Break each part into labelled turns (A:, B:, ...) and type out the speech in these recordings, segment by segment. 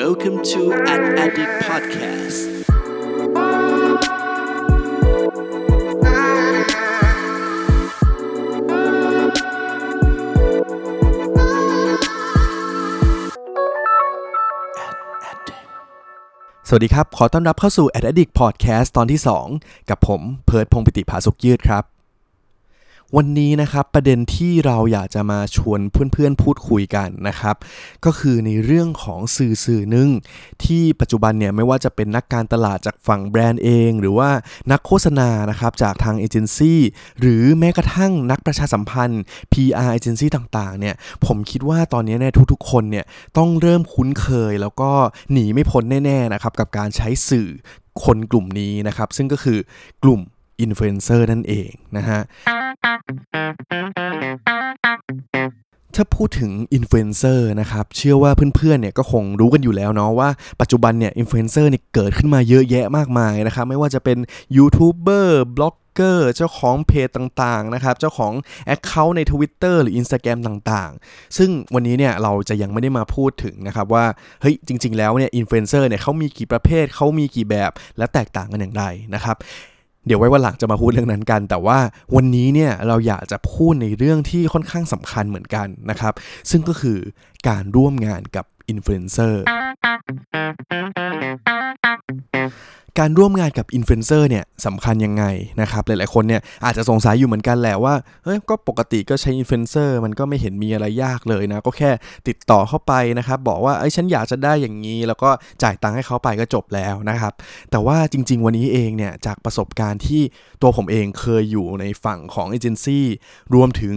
A: Welcome to Ad Addict Podcast
B: สวัสดีครับ ขอต้อนรับเข้าสู่ Ad Addict Podcast ตอนที่ 2 กับผม เพิร์ดพงปิติภาสุกยืดครับ วันนี้นะครับประเด็นที่เราอยากจะมาชวนเพื่อนๆพูดคุยกันนะครับก็คือในเรื่องของสื่อสื่อหนึ่งที่ปัจจุบันเนี่ยไม่ว่าจะเป็นนักการตลาดจากฝั่งแบรนด์เอง หรือว่านักโฆษณานะครับจากทางเอเจนซี่หรือแม้กระทั่งนักประชาสัมพันธ์ PR เอเจนซี่ต่างๆเนี่ยผมคิดว่าตอนนี้เนี่ยทุกๆ คนเนี่ยต้องเริ่มคุ้นเคยแล้วก็หนีไม่พ้นแน่ๆนะครับกับการใช้สื่อคนกลุ่มนี้นะครับซึ่งก็คือกลุ่ม อินฟลูเอนเซอร์นั่นเองนะฮะถ้าพูดถึงอินฟลูเอนเซอร์นะครับ เชื่อว่าเพื่อนๆเนี่ยก็คงรู้กันอยู่แล้วเนาะว่าปัจจุบันเนี่ยอินฟลูเอนเซอร์เนี่ยเกิดขึ้นมาเยอะแยะมากมายนะครับ ไม่ว่าจะเป็นยูทูบเบอร์บล็อกเกอร์เจ้าของเพจต่างๆนะครับ เจ้าของ Account ใน Twitter หรือ Instagram ต่างๆ ซึ่งวันนี้เนี่ยเราจะยังไม่ได้มาพูดถึงนะครับว่า เฮ้ย จริง ๆ แล้วเนี่ยอินฟลูเอนเซอร์เนี่ยเขามีกี่ประเภทเขามีกี่แบบและแตกต่างกันอย่างไรนะครับ เดี๋ยวไว้วันหลังจะมาพูดเรื่องนั้นกัน แต่ว่าวันนี้เนี่ยเราอยากจะพูดในเรื่องที่ค่อนข้างสำคัญเหมือนกันนะครับ ซึ่งก็คือการร่วมงานกับอินฟลูเอนเซอร์ การร่วมงานกับอินฟลูเอนเซอร์เนี่ยสำคัญยังไงนะครับ หลายๆคนเนี่ยอาจจะสงสัยอยู่เหมือนกันแหละว่าเฮ้ยก็ปกติก็ใช้อินฟลูเอนเซอร์มันก็ไม่เห็นมีอะไรยากเลยนะ ก็แค่ติดต่อเข้าไปนะครับ บอกว่าเอ้ยฉันอยากจะได้อย่างนี้ แล้วก็จ่ายตังค์ให้เขาไปก็จบแล้วนะครับ แต่ว่าจริง ๆ วันนี้เองเนี่ยจากประสบการณ์ที่ตัวผมเองเคยอยู่ในฝั่งของเอเจนซี่รวมถึง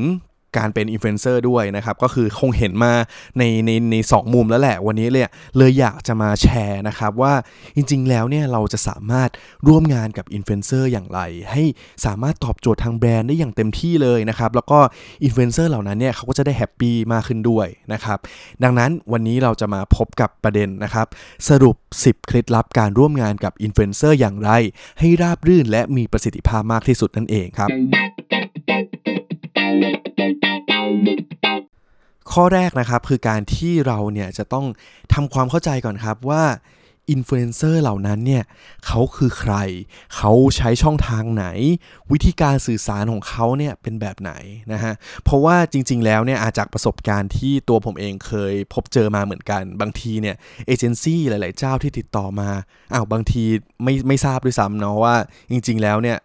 B: การเป็นอินฟลูเอนเซอร์ด้วยนะครับ ก็คือคงเห็นมาในในในสองมุมแล้วแหละวันนี้เลยเลยอยากจะมาแชร์นะครับว่าจริง ๆ แล้วเนี่ยเราจะสามารถร่วมงานกับอินฟลูเอนเซอร์อย่างไร ให้สามารถตอบโจทย์ทางแบรนด์ได้อย่างเต็มที่เลยนะครับ แล้วก็อินฟลูเอนเซอร์เหล่านั้นเนี่ยเขาก็จะได้ happy มากขึ้นด้วยนะครับดังนั้นวันนี้เราจะมาพบกับประเด็นนะครับสรุป 10 เคล็ดลับการร่วมงานกับอินฟลูเอนเซอร์อย่างไร ให้ราบรื่นและมีประสิทธิภาพมากที่สุดนั่นเองครับ ข้อแรกนะครับคือการที่เราเนี่ยจะต้องทำความเข้าใจก่อนครับว่าอินฟลูเอนเซอร์เหล่านั้นเนี่ยเขาคือใคร เขาใช้ช่องทางไหน วิธีการสื่อสารของเขาเนี่ยเป็นแบบไหนนะฮะ เพราะว่าจริงๆแล้วเนี่ยอาจจากประสบการณ์ที่ตัวผมเองเคยพบเจอมาเหมือนกัน บางทีเนี่ยเอเจนซี่หลายๆเจ้าที่ติดต่อมาอ้าวบางทีไม่ไม่ทราบด้วยซ้ำเนาะว่าจริงๆแล้วเนี่ย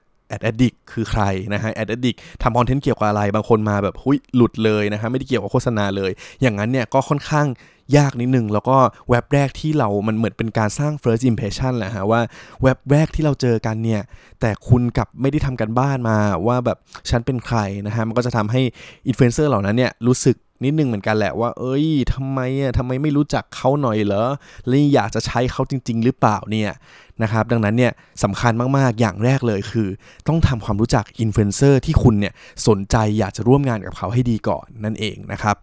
B: แอดดิกคือใครนะฮะแอดดิกทำคอนเทนต์เกี่ยวกับอะไร บางคนมาแบบหุยหลุดเลยนะฮะไม่ได้เกี่ยวกับโฆษณาเลย อย่างนั้นเนี่ยก็ค่อนข้างยากนิดนึง แล้วก็แว้บแรกที่เรา มันเหมือนเป็นการสร้าง first impression แหละฮะว่าแว้บแรกที่เราเจอกันเนี่ย แต่คุณกลับไม่ได้ทำการบ้านมาว่าแบบฉันเป็นใครนะฮะมันก็จะทำให้อินฟลูเอนเซอร์เหล่านั้นเนี่ยรู้สึก นิดนึงเหมือนกันแหละว่า เอ้ยทำไมอะทำไมไม่รู้จักเขาหน่อยเหรอแล้วอยากจะใช้เขาจริง ๆ หรือเปล่าเนี่ยนะครับดังนั้นเนี่ยสำคัญมาก ๆ อย่างแรกเลยคือ ต้องทำความรู้จักอินฟลูเอนเซอร์ที่คุณเนี่ยสนใจอยากจะร่วมงานกับเขาให้ดีก่อนนั่นเองนะครับ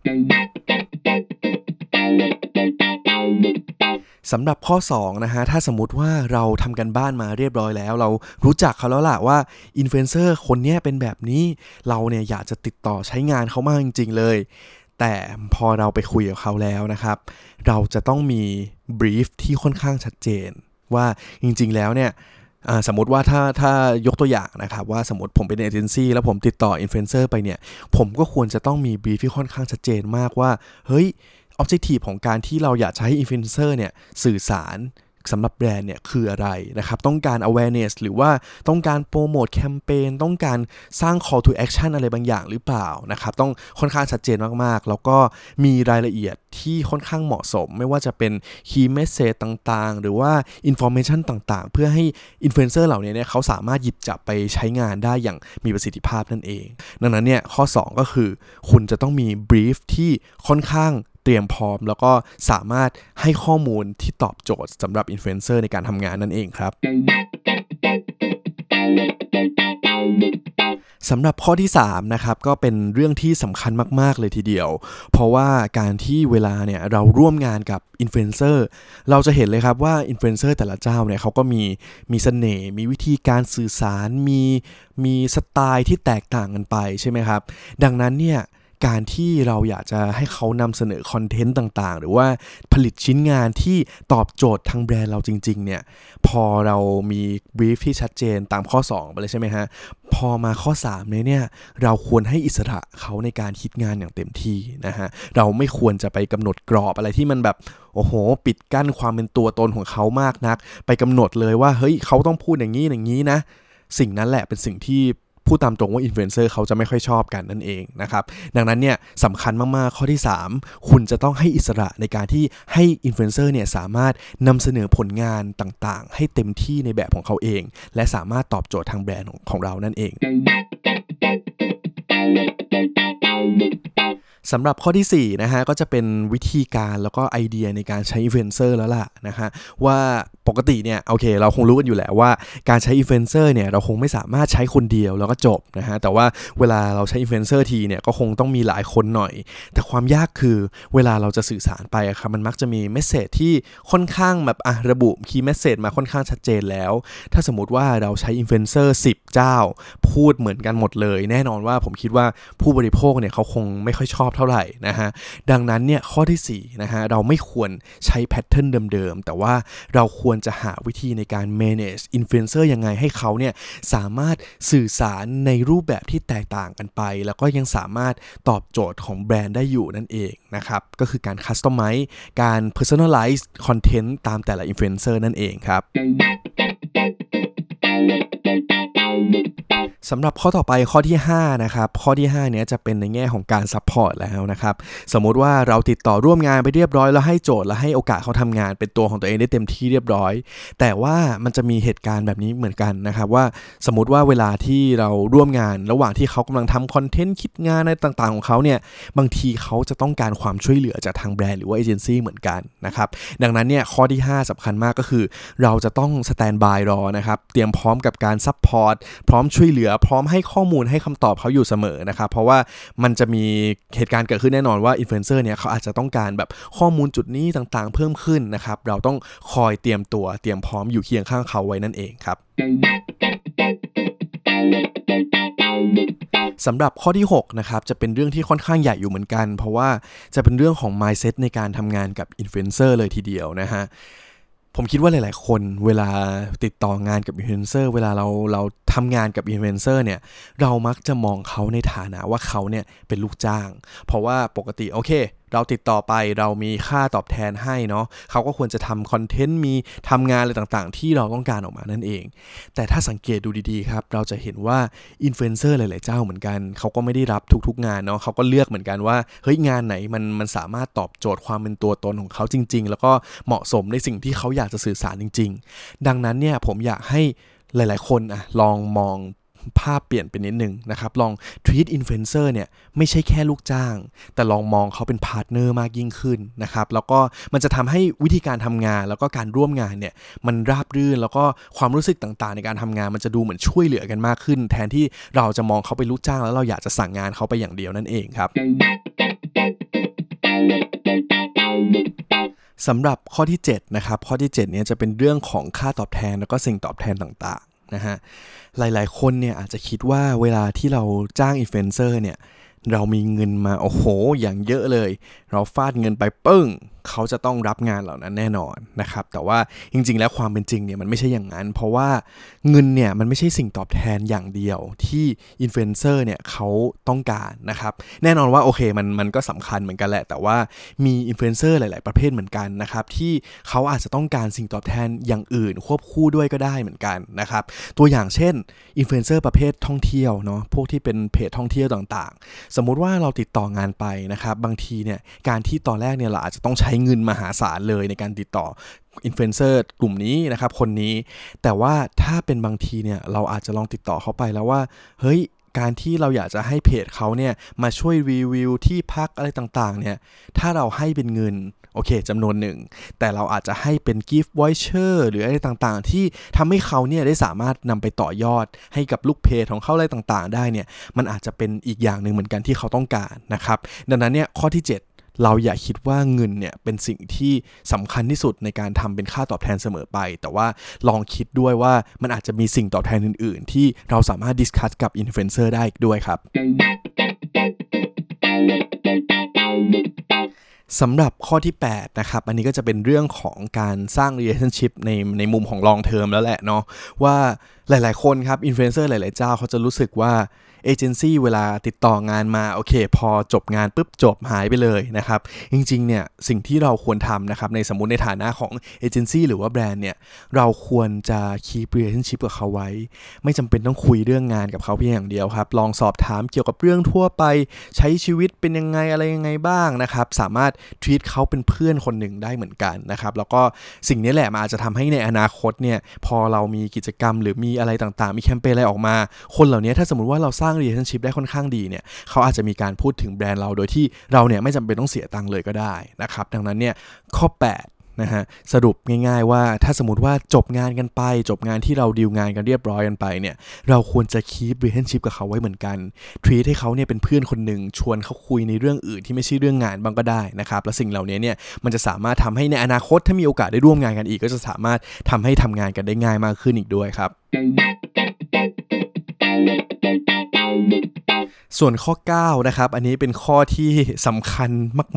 B: สำหรับข้อ2นะฮะถ้าสมมติว่าเราทำการบ้านมาเรียบร้อยแล้ว เรารู้จักเขาแล้วล่ะว่าอินฟลูเอนเซอร์คนนี้เป็นแบบนี้เราเนี่ยอยากจะติดต่อใช้งานเขามากจริง ๆ เลย แต่พอเราไปคุยกับเขาแล้วนะครับ เราจะต้องมี brief ที่ค่อนข้างชัดเจน ว่าจริงๆแล้วเนี่ยสมมติว่าถ้าถ้ายกตัวอย่างนะครับ ว่าสมมติผมเป็นเอเจนซี่แล้วผมติดต่ออินฟลูเอนเซอร์ไปเนี่ย ผมก็ควรจะต้องมี brief ที่ค่อนข้างชัดเจนมากว่า เฮ้ย objective ของการที่เราอยากจะให้อินฟลูเอนเซอร์เนี่ยสื่อสาร สำหรับแบรนด์เนี่ยคืออะไรนะครับ ต้องการ awareness หรือว่าต้องการโปรโมทแคมเปญต้องการสร้าง call to action อะไรบางอย่างหรือเปล่านะครับ ต้องค่อนข้างชัดเจนมากๆ แล้วก็มีรายละเอียดที่ค่อนข้างเหมาะสม ไม่ว่าจะเป็น key message ต่างๆ หรือว่า information ต่างๆ เพื่อให้อินฟลูเอนเซอร์เหล่านี้เนี่ยเขาสามารถหยิบจับไปใช้งานได้อย่างมีประสิทธิภาพนั่นเอง ดังนั้นเนี่ยข้อ 2 ก็คือ คุณจะต้องมี brief ที่ค่อนข้าง เตรียมพร้อม แล้วก็สามารถให้ข้อมูลที่ตอบโจทย์สำหรับอินฟลูเอนเซอร์ในการทำงานนั่นเองครับสำหรับข้อที่3นะครับก็เป็นเรื่องที่สำคัญมาก ๆ เลยทีเดียว เพราะว่าการที่เวลาเนี่ยเราร่วมงานกับอินฟลูเอนเซอร์เราจะเห็นเลยครับว่าอินฟลูเอนเซอร์แต่ละเจ้าเนี่ยเขาก็มีมีเสน่ห์มีวิธีการสื่อสารมีมีสไตล์ที่แตกต่างกันไปใช่ไหมครับ ดังนั้นเนี่ย การที่เราอยากจะให้เขานำเสนอคอนเทนต์ต่างๆ หรือว่าผลิตชิ้นงานที่ตอบโจทย์ทางแบรนด์เราจริง ๆ เนี่ย พอเรามีบรีฟที่ชัดเจนตามข้อ 2 ไปเลยใช่ไหมฮะ พอมาข้อ3เนี่ยเนี่ยเราควรให้อิสระเขาในการคิดงานอย่างเต็มที่นะฮะ เราไม่ควรจะไปกำหนดกรอบอะไรที่มันแบบโอ้โห ปิดกั้นความเป็นตัวตนของเขามากนัก ไปกำหนดเลยว่าเฮ้ยเขาต้องพูดอย่างนี้อย่างนี้นะ สิ่งนั้นแหละเป็นสิ่งที่ พูดตามตรงว่าอินฟลูเอนเซอร์เขาจะไม่ค่อยชอบกันนั่นเองนะครับ ดังนั้นเนี่ยสำคัญมากๆ ข้อที่ 3 คุณจะต้องให้อิสระในการที่ให้อินฟลูเอนเซอร์เนี่ยสามารถนำเสนอผลงานต่างๆ ให้เต็มที่ในแบบของเขาเอง และสามารถตอบโจทย์ทางแบรนด์ของเรานั่นเอง สำหรับข้อที่ 4 นะฮะ ก็จะเป็นวิธีการแล้วก็ไอเดียในการใช้อินฟลูเอนเซอร์แล้วล่ะนะฮะ ว่าปกติเนี่ยโอเค เราคงรู้กันอยู่แล้วว่าการใช้อินฟลูเอนเซอร์เนี่ยเราคงไม่สามารถใช้คนเดียวแล้วก็จบนะฮะ แต่ว่าเวลาเราใช้อินฟลูเอนเซอร์ทีเนี่ยก็คงต้องมีหลายคนหน่อย แต่ความยากคือเวลาเราจะสื่อสารไปอะครับมันมักจะมี message ที่ค่อนข้างแบบอะระบุ key message มาค่อนข้างชัดเจนแล้ว ถ้าสมมติว่าเราใช้อินฟลูเอนเซอร์10 เจ้า พูดเหมือนกันหมดเลย แน่นอนว่าผมคิดว่าผู้บริโภคเนี่ยเขาคงไม่ค่อยชอบเท่าไหร่นะฮะดังนั้นเนี่ยข้อที่4นะฮะเราไม่ควรใช้ pattern เดิมๆ แต่ว่าเราควรจะหาวิธีในการ manage influencer ยังไงให้เขาเนี่ยสามารถสื่อสารในรูปแบบที่แตกต่างกันไป แล้วก็ยังสามารถตอบโจทย์ของแบรนด์ได้อยู่นั่นเองนะครับก็คือการ customize การ personalize content ตามแต่ละ influencer นั่นเองครับ สำหรับข้อต่อไปข้อที่ 5 นะครับ ข้อที่ 5 เนี้ยจะเป็นในแง่ของการ support แล้วนะครับ สมมุติว่าเราติดต่อร่วมงานไปเรียบร้อย แล้วให้โจทย์แล้วให้โอกาสเขาทำงานเป็นตัวของตัวเองได้เต็มที่เรียบร้อย แต่ว่ามันจะมีเหตุการณ์แบบนี้เหมือนกันนะครับว่าสมมติว่าเวลาที่เราร่วมงานระหว่างที่เขากำลังทำคอนเทนต์คิดงานในต่างๆของเขาเนี่ยบางทีเขาจะต้องการความช่วยเหลือจากทางแบรนด์หรือว่าเอเจนซี่เหมือนกันนะครับดังนั้นเนี่ยข้อที่ 5สำคัญมากก็คือ เราจะต้อง standby รอนะครับเตรียมพร้อมกับการ support พร้อมช่วยเหลือพร้อมให้ข้อมูลให้คำตอบเขาอยู่เสมอนะครับเพราะว่ามันจะมีเหตุการณ์เกิดขึ้นแน่นอนว่าอินฟลูเอนเซอร์เนี่ยเขาอาจจะต้องการแบบข้อมูลจุดนี้ต่างๆ เพิ่มขึ้นนะครับ เราต้องคอยเตรียมตัวเตรียมพร้อมอยู่เคียงข้างเขาไว้นั่นเองครับสำหรับข้อที่6นะครับจะเป็นเรื่องที่ค่อนข้างใหญ่อยู่เหมือนกัน เพราะว่าจะเป็นเรื่องของ mindset ในการทำงานกับอินฟลูเอนเซอร์เลยทีเดียวนะฮะ ผมคิดว่าหลาย ๆ คนเวลาติดต่องานกับอินฟลูเอนเซอร์เวลาเราเราทำงานกับอินฟลูเอนเซอร์เนี่ยเรามักจะมองเขาในฐานะว่าเขาเนี่ยเป็นลูกจ้าง เพราะว่าปกติโอเค เราติดต่อไปเรามีค่าตอบแทนให้เนาะเขาก็ควรจะทำคอนเทนต์มีทำงานอะไรต่างๆ ที่เราต้องการออกมานั่นเอง แต่ถ้าสังเกตดูดีๆครับ เราจะเห็นว่าอินฟลูเอนเซอร์หลายๆเจ้าเหมือนกันเขาก็ไม่ได้รับทุกๆงานเนาะเขาก็เลือกเหมือนกันว่าเฮ้ยงานไหนมันมันสามารถตอบโจทย์ความเป็นตัวตนของเขาจริง ๆ แล้วก็เหมาะสมในสิ่งที่เขาอยากจะสื่อสารจริง ๆ ดังนั้นเนี่ยผมอยากให้หลาย ๆ คนอะลองมอง ภาพเปลี่ยนไปนิดนึงนะครับ ลอง treat influencer เนี่ยไม่ใช่แค่ลูกจ้าง แต่ลองมองเขาเป็นพาร์ทเนอร์มากยิ่งขึ้นนะครับ แล้วก็มันจะทำให้วิธีการทำงาน แล้วก็การร่วมงานเนี่ยมันราบรื่น แล้วก็ความรู้สึกต่างๆ ในการทำงาน มันจะดูเหมือนช่วยเหลือกันมากขึ้น แทนที่เราจะมองเขาเป็นลูกจ้าง แล้วเราอยากจะสั่งงานเขาไปอย่างเดียวนั่นเองครับสำหรับข้อที่7นะครับข้อที่7เนี่ยจะเป็นเรื่องของค่าตอบแทนแล้วก็สิ่งตอบแทนต่างๆ นะฮะ หลายๆ คนเนี่ยอาจจะคิดว่าเวลาที่เราจ้างอินฟลูเอนเซอร์เนี่ย เรามีเงินมา โอ้โห อย่างเยอะเลย เราฟาดเงินไปปึ้งเขาจะต้องรับงานเหล่านั้นแน่นอนนะครับ แต่ว่าจริง ๆ แล้วความเป็นจริงเนี่ยมันไม่ใช่อย่างนั้น เพราะว่าเงินเนี่ยมันไม่ใช่สิ่งตอบแทนอย่างเดียวที่อินฟลูเอนเซอร์เนี่ยเขาต้องการนะครับ แน่นอนว่าโอเคมันมันก็สำคัญเหมือนกันแหละ แต่ว่ามีอินฟลูเอนเซอร์หลาย ๆ ประเภทเหมือนกันนะครับ ที่เขาอาจจะต้องการสิ่งตอบแทนอย่างอื่น ควบคู่ด้วยก็ได้เหมือนกันนะครับ ตัวอย่างเช่นอินฟลูเอนเซอร์ประเภทท่องเที่ยวเนาะพวกที่เป็นเพจท่องเที่ยวต่าง ๆ สมมุติว่าเราติดต่องานไปนะครับบางทีเนี่ยการที่ตอนแรกเนี่ยเราอาจจะต้องใช้เงินมหาศาลเลยในการติดต่ออินฟลูเอนเซอร์กลุ่มนี้นะครับคนนี้ แต่ว่าถ้าเป็นบางทีเนี่ยเราอาจจะลองติดต่อเขาไปแล้วว่า เฮ้ยการที่เราอยากจะให้เพจเขาเนี่ยมาช่วยรีวิวที่พักอะไรต่างๆเนี่ยถ้าเราให้เป็นเงินโอเคจำนวนหนึ่ง แต่เราอาจจะให้เป็น gift voucher หรืออะไรต่างๆ ที่ทำให้เขาเนี่ยได้สามารถนำไปต่อยอด ให้กับลูกเพจของเขาอะไรต่างๆ ได้เนี่ยมันอาจจะเป็นอีกอย่างหนึ่งเหมือนกันที่เขาต้องการนะครับดังนั้นเนี่ยข้อที่ 7 เราอย่าคิดว่าเงินเนี่ยเป็นสิ่งที่สำคัญที่สุดในการทำเป็นค่าตอบแทนเสมอไป แต่ว่าลองคิดด้วยว่ามันอาจจะมีสิ่งตอบแทนอื่น ๆ ที่เราสามารถ discuss กับอินฟลูเอนเซอร์ได้ด้วยครับสำหรับข้อที่ 8 นะครับ อันนี้ก็จะเป็นเรื่องของการสร้าง relationship ในในมุมของ long term แล้วแหละเนาะว่าหลาย ๆ คนครับอินฟลูเอนเซอร์หลาย ๆ เจ้าเขาจะรู้สึกว่า เอเจนซี่เวลาติดต่องานมาโอเค พอจบงานปุ๊บจบหายไปเลยนะครับ จริงๆเนี่ยสิ่งที่เราควรทำนะครับในสมมติในฐานะของเอเจนซี่หรือว่าแบรนด์เนี่ยเราควรจะ keep relationship กับเขาไว้ ไม่จำเป็นต้องคุยเรื่องงานกับเขาเพียงอย่างเดียวครับ ลองสอบถามเกี่ยวกับเรื่องทั่วไปใช้ชีวิตเป็นยังไงอะไรยังไงบ้างนะครับ สามารถ treat เขาเป็นเพื่อนคนหนึ่งได้เหมือนกันนะครับ แล้วก็สิ่งนี้แหละมันอาจจะทำให้ในอนาคตเนี่ยพอเรามีกิจกรรม หรือมีอะไรต่างๆ มีแคมเปญอะไรออกมา คนเหล่านี้ถ้าสมมติว่าเราสร้าง relationship ได้ค่อนข้างดีเนี่ยเขาอาจจะมีการพูดถึงแบรนด์เราโดยที่เราเนี่ยไม่จำเป็นต้องเสียตังค์เลยก็ได้นะครับดังนั้นเนี่ยข้อ 8นะฮะสรุปง่ายๆว่าถ้าสมมติว่าจบงานกันไป จบงานที่เราดีลงานกันเรียบร้อยกันไปเนี่ยเราควรจะคีบ relationship กับเขาไว้เหมือนกัน treat ให้เขาเนี่ยเป็นเพื่อนคนหนึ่งชวนเขาคุยในเรื่องอื่นที่ไม่ใช่เรื่องงานบ้างก็ได้นะครับและสิ่งเหล่านี้เนี่ยมันจะสามารถทำให้ในอนาคตถ้ามีโอกาสได้ร่วมงานกันอีก ก็จะสามารถทำให้ทำงานกันได้ง่ายมากขึ้นอีกด้วยครับ ส่วนข้อ9นะครับอันนี้เป็นข้อที่สำคัญ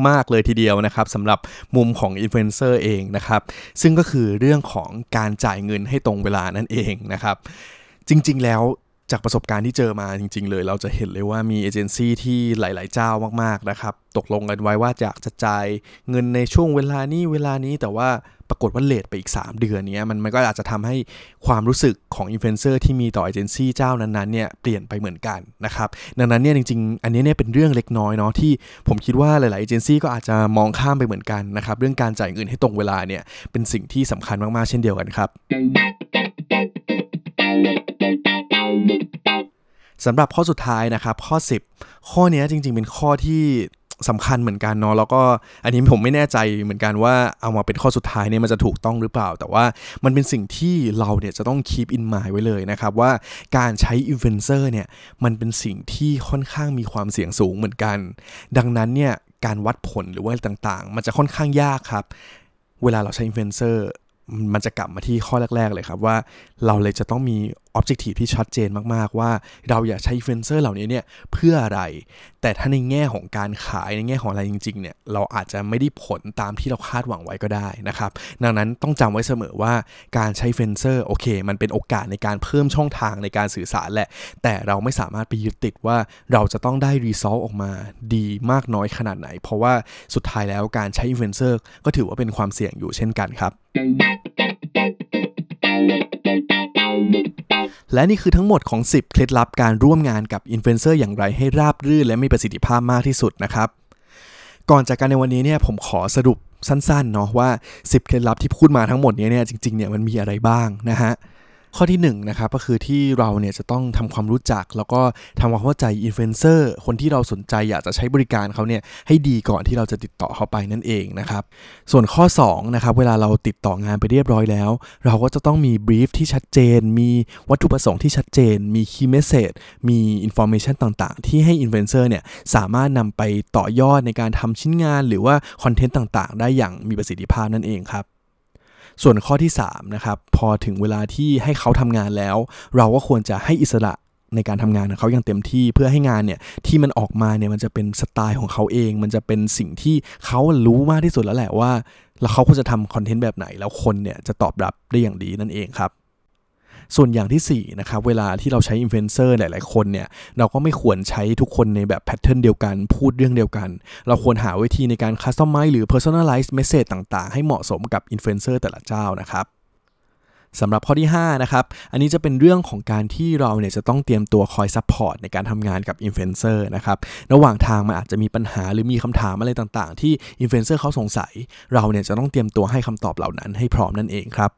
B: มาก ๆ เลยทีเดียวนะครับสำหรับมุมของอินฟลูเอนเซอร์เองนะครับ ซึ่งก็คือเรื่องของการจ่ายเงินให้ตรงเวลานั่นเองนะครับ จริง ๆ แล้ว จากประสบการณ์ที่เจอมาจริง ๆ เลย เราจะเห็นเลยว่ามีเอเจนซี่ที่หลาย ๆ เจ้ามาก ๆ นะครับ ตกลงกันไว้ว่าอยากจะจ่ายเงินในช่วงเวลานี้เวลานี้แต่ว่าปรากฏว่า late ไปอีก 3 เดือนเนี้ยมันมันก็อาจจะทำให้ความรู้สึกของอินฟลูเอนเซอร์ที่มีต่อเอเจนซี่เจ้านั้นๆเนี่ยเปลี่ยนไปเหมือนกันนะครับดังนั้นเนี่ยจริง ๆ อันนี้เนี่ยเป็นเรื่องเล็กน้อยเนาะที่ผมคิดว่าหลายๆเอเจนซี่ก็อาจจะมองข้ามไปเหมือนกันนะครับเรื่องการจ่ายเงินให้ตรงเวลาเนี่ยเป็นสิ่งที่สำคัญมากๆเช่นเดียวกันครับ สำหรับข้อสุดท้ายนะครับข้อ 10 ข้อนี้จริงๆเป็นข้อที่สำคัญเหมือนกันเนาะแล้วก็อันนี้ผมไม่แน่ใจเหมือนกันว่าเอามาเป็นข้อสุดท้ายเนี่ยมันจะถูกต้องหรือเปล่า แต่ว่ามันเป็นสิ่งที่เราเนี่ยจะต้อง keep in mind ไว้เลยนะครับว่าการใช้อินฟลูเอนเซอร์เนี่ยมันเป็นสิ่งที่ค่อนข้างมีความเสี่ยงสูงเหมือนกัน ดังนั้นเนี่ยการวัดผลหรือว่าต่างๆ มันจะค่อนข้างยากครับ เวลาเราใช้อินฟลูเอนเซอร์มันจะกลับมาที่ข้อแรก ๆ เลยครับว่าเราเลยจะต้องมี objective ที่ชัดเจนมาก ๆ ว่าเราอยากใช้อินฟลูเอนเซอร์เหล่านี้เนี่ยเพื่ออะไร แต่ถ้าในแง่ของการขายในแง่ของอะไรจริง ๆ เนี่ยเราอาจจะไม่ได้ผลตามที่เราคาดหวังไว้ก็ได้นะครับ ดังนั้นต้องจำไว้เสมอว่าการใช้อินฟลูเอนเซอร์โอเค มันเป็นโอกาสในการเพิ่มช่องทางในการสื่อสารแหละ แต่เราไม่สามารถไปยึดติดว่าเราจะต้องได้ result ออกมาดีมากน้อยขนาดไหน เพราะว่าสุดท้ายแล้วการใช้อินฟลูเอนเซอร์ก็ถือว่าเป็นความเสี่ยงอยู่เช่นกันครับ และนี่คือทั้งหมดของ 10 เคล็ดลับการร่วมงานกับอินฟลูเอนเซอร์อย่างไรให้ราบรื่นและมีประสิทธิภาพมากที่สุดนะครับ ก่อนจากการในวันนี้เนี่ยผมขอสรุปสั้นๆเนาะว่า 10 เคล็ดลับที่พูดมาทั้งหมดนี้เนี่ยจริงๆเนี่ยมันมีอะไรบ้างนะฮะ ข้อที่1นะครับก็คือที่เราเนี่ยจะต้องทำความรู้จัก แล้วก็ทำความเข้าใจอินฟลูเอนเซอร์คนที่เราสนใจอยากจะใช้บริการเขาเนี่ยให้ดีก่อนที่เราจะติดต่อเขาไปนั่นเองนะครับส่วนข้อ2นะครับเวลาเราติดต่องานไปเรียบร้อยแล้ว เราก็จะต้องมี brief ที่ชัดเจน มีวัตถุประสงค์ที่ชัดเจน มี key message มี information ต่างๆ ที่ให้อินฟลูเอนเซอร์เนี่ยสามารถนำไปต่อยอดในการทำชิ้นงาน หรือว่า content ต่างๆ ได้อย่างมีประสิทธิภาพนั่นเองครับ ส่วนข้อที่3นะครับพอถึงเวลาที่ให้เขาทำงานแล้ว เราก็ควรจะให้อิสระในการทำงานของเขาอย่างเต็มที่เพื่อให้งานเนี่ยที่มันออกมาเนี่ยมันจะเป็นสไตล์ของเขาเอง มันจะเป็นสิ่งที่เขารู้มากที่สุดแล้วแหละว่า แล้วเขาควรจะทำ content แบบไหน แล้วคนเนี่ยจะตอบรับได้อย่างดีนั่นเองครับ ส่วนอย่างที่4นะครับเวลาที่เราใช้อินฟลูเอนเซอร์หลาย ๆ คนเนี่ยเราก็ไม่ควรใช้ทุกคนในแบบ pattern เดียวกันพูดเรื่องเดียวกัน เราควรหาวิธีในการ customize หรือ personalize message ต่าง ๆ ให้เหมาะสมกับอินฟลูเอนเซอร์แต่ละเจ้านะครับสำหรับข้อที่ 5 นะครับ อันนี้จะเป็นเรื่องของการที่เราเนี่ยจะต้องเตรียมตัวคอย support ในการทำงานกับอินฟลูเอนเซอร์นะครับ ระหว่างทางมันอาจจะมีปัญหาหรือมีคำถามอะไรต่างๆ ที่อินฟลูเอนเซอร์เขาสงสัย เราเนี่ยจะต้องเตรียมตัวให้คำตอบเหล่านั้นให้พร้อมนั่นเองครับ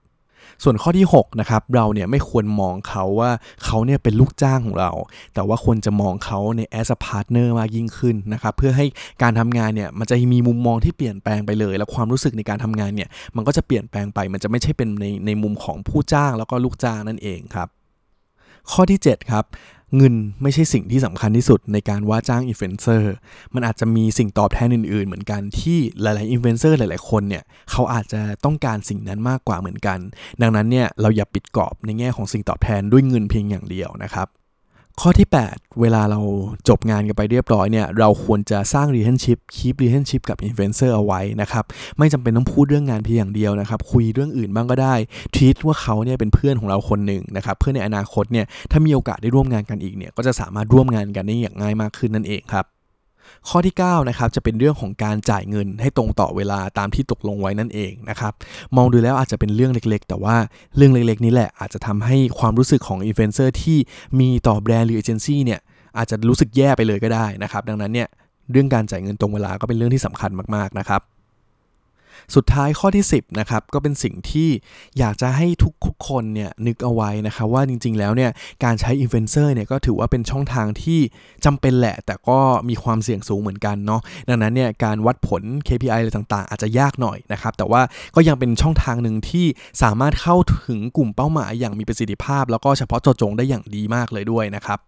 B: ส่วนข้อที่6นะครับเราเนี่ยไม่ควรมองเขาว่าเขาเนี่ยเป็นลูกจ้างของเรา แต่ว่าควรจะมองเขาใน as a partner มากยิ่งขึ้นนะครับเพื่อให้การทำงานเนี่ยมันจะมีมุมมองที่เปลี่ยนแปลงไปเลย และความรู้สึกในการทำงานเนี่ยมันก็จะเปลี่ยนแปลงไป มันจะไม่ใช่เป็นในในมุมของผู้จ้างแล้วก็ลูกจ้างนั่นเองครับข้อที่7ครับ เงินไม่ใช่สิ่งที่สำคัญที่สุดในการว่าจ้างอินฟลูเอนเซอร์มันอาจจะมีสิ่งตอบแทนอื่นๆ เหมือนกันที่หลายๆอินฟลูเอนเซอร์หลายๆคนเนี่ยเขาอาจจะต้องการสิ่งนั้นมากกว่าเหมือนกัน ดังนั้นเนี่ยเราอย่าปิดกรอบในแง่ของสิ่งตอบแทนด้วยเงินเพียงอย่างเดียวนะครับ ข้อที่ 8 เวลาเราจบงานกันไปเรียบร้อยเนี่ย เราควรจะสร้าง relationship keep relationship กับ influencer เอาไว้นะครับ ไม่จำเป็นต้องพูดเรื่องงานเพียงอย่างเดียวนะครับ คุยเรื่องอื่นบ้างก็ได้ทีตว่าเขาเนี่ยเป็นเพื่อนของเราคนหนึ่งนะครับ เพื่อนในอนาคตเนี่ย ถ้ามีโอกาสได้ร่วมงานกันอีกเนี่ย ก็จะสามารถร่วมงานกันได้อย่างง่ายมากขึ้นนั่นเองครับ ข้อที่9นะครับจะเป็นเรื่องของการจ่ายเงินให้ตรงต่อเวลาตามที่ตกลงไว้นั่นเองนะครับมองดูแล้วอาจจะเป็นเรื่องเล็กๆ แต่ว่าเรื่องเล็กๆ นี้แหละอาจจะทำให้ความรู้สึกของอินฟลูเอนเซอร์ที่มีต่อแบรนด์หรือเอเจนซี่เนี่ยอาจจะรู้สึกแย่ไปเลยก็ได้นะครับดังนั้นเนี่ยเรื่องการจ่ายเงินตรงเวลาก็เป็นเรื่องที่สำคัญมากๆนะครับ สุดท้ายข้อที่ 10นะครับก็เป็นสิ่งที่อยากจะให้ทุกคนเนี่ยนึกเอาไว้นะครับว่าจริงๆแล้วเนี่ยการใช้อินฟลูเอนเซอร์เนี่ยก็ถือว่าเป็นช่องทางที่จำเป็นแหละ แต่ก็มีความเสี่ยงสูงเหมือนกันเนาะดังนั้นเนี่ยการวัดผล KPI อะไรต่างๆ อาจจะยากหน่อยนะครับแต่ว่าก็ยังเป็นช่องทางหนึ่งที่สามารถเข้าถึงกลุ่มเป้าหมายอย่างมีประสิทธิภาพ แล้วก็เฉพาะเจาะจงได้อย่างดีมากเลยด้วยนะครับ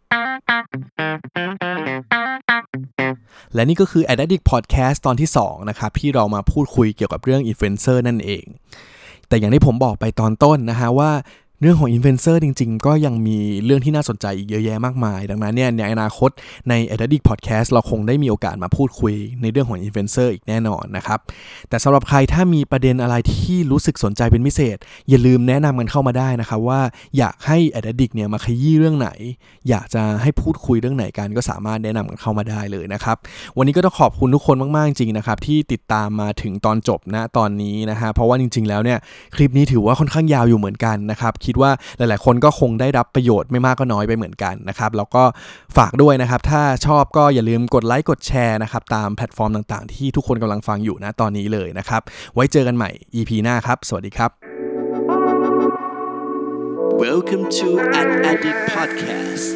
B: และนี่ก็คือ Addict Podcast ตอนที่ 2 นะครับ ที่เรามาพูดคุยเกี่ยวกับเรื่องอินฟลูเอนเซอร์นั่นเอง แต่อย่างที่ผมบอกไปตอนต้นนะฮะว่า เรื่องของอินฟลูเอนเซอร์จริง ๆ ก็ยังมีเรื่องที่น่าสนใจอีกเยอะแยะมากมาย ดังนั้นเนี่ยในอนาคตใน a d d i c t Podcast เราคงได้มีโอกาสมาพูดคุยในเรื่องของอินฟลูเอนเซอร์อีกแน่นอนนะครับ แต่สำหรับใครถ้ามีประเด็นอะไรที่รู้สึกสนใจเป็นพิเศษ อย่าลืมแนะนำกันเข้ามาได้นะครับว่าอยากให้ a d d i c t เนี่ยมาขยี้เรื่องไหน อยากจะให้พูดคุยเรื่องไหนกันก็สามารถแนะนำกันเข้ามาได้เลยนะครับวันนี้ก็ต้องขอบคุณทุกคนมากๆจริงนะครับที่ติดตามมาถึงตอนจบนะตอนนี้นะฮะเพราะว่าจริง ๆ แล้วเนี่ยคลิปนี้ถือว่าค่อนข้างยาวอยู่เหมือนกันนะครับคิดว่าหลาย ๆ คนก็คงได้รับประโยชน์ไม่มากก็น้อยไปเหมือนกันนะครับ แล้วก็ฝากด้วยนะครับ ถ้าชอบก็อย่าลืมกดไลค์กดแชร์นะครับ ตามแพลตฟอร์มต่าง ๆ ที่ทุกคนกำลังฟังอยู่นะตอนนี้เลยนะครับ ไว้เจอกันใหม่ EP หน้าครับ สวัสดีครับ
A: Welcome to an Addict Podcast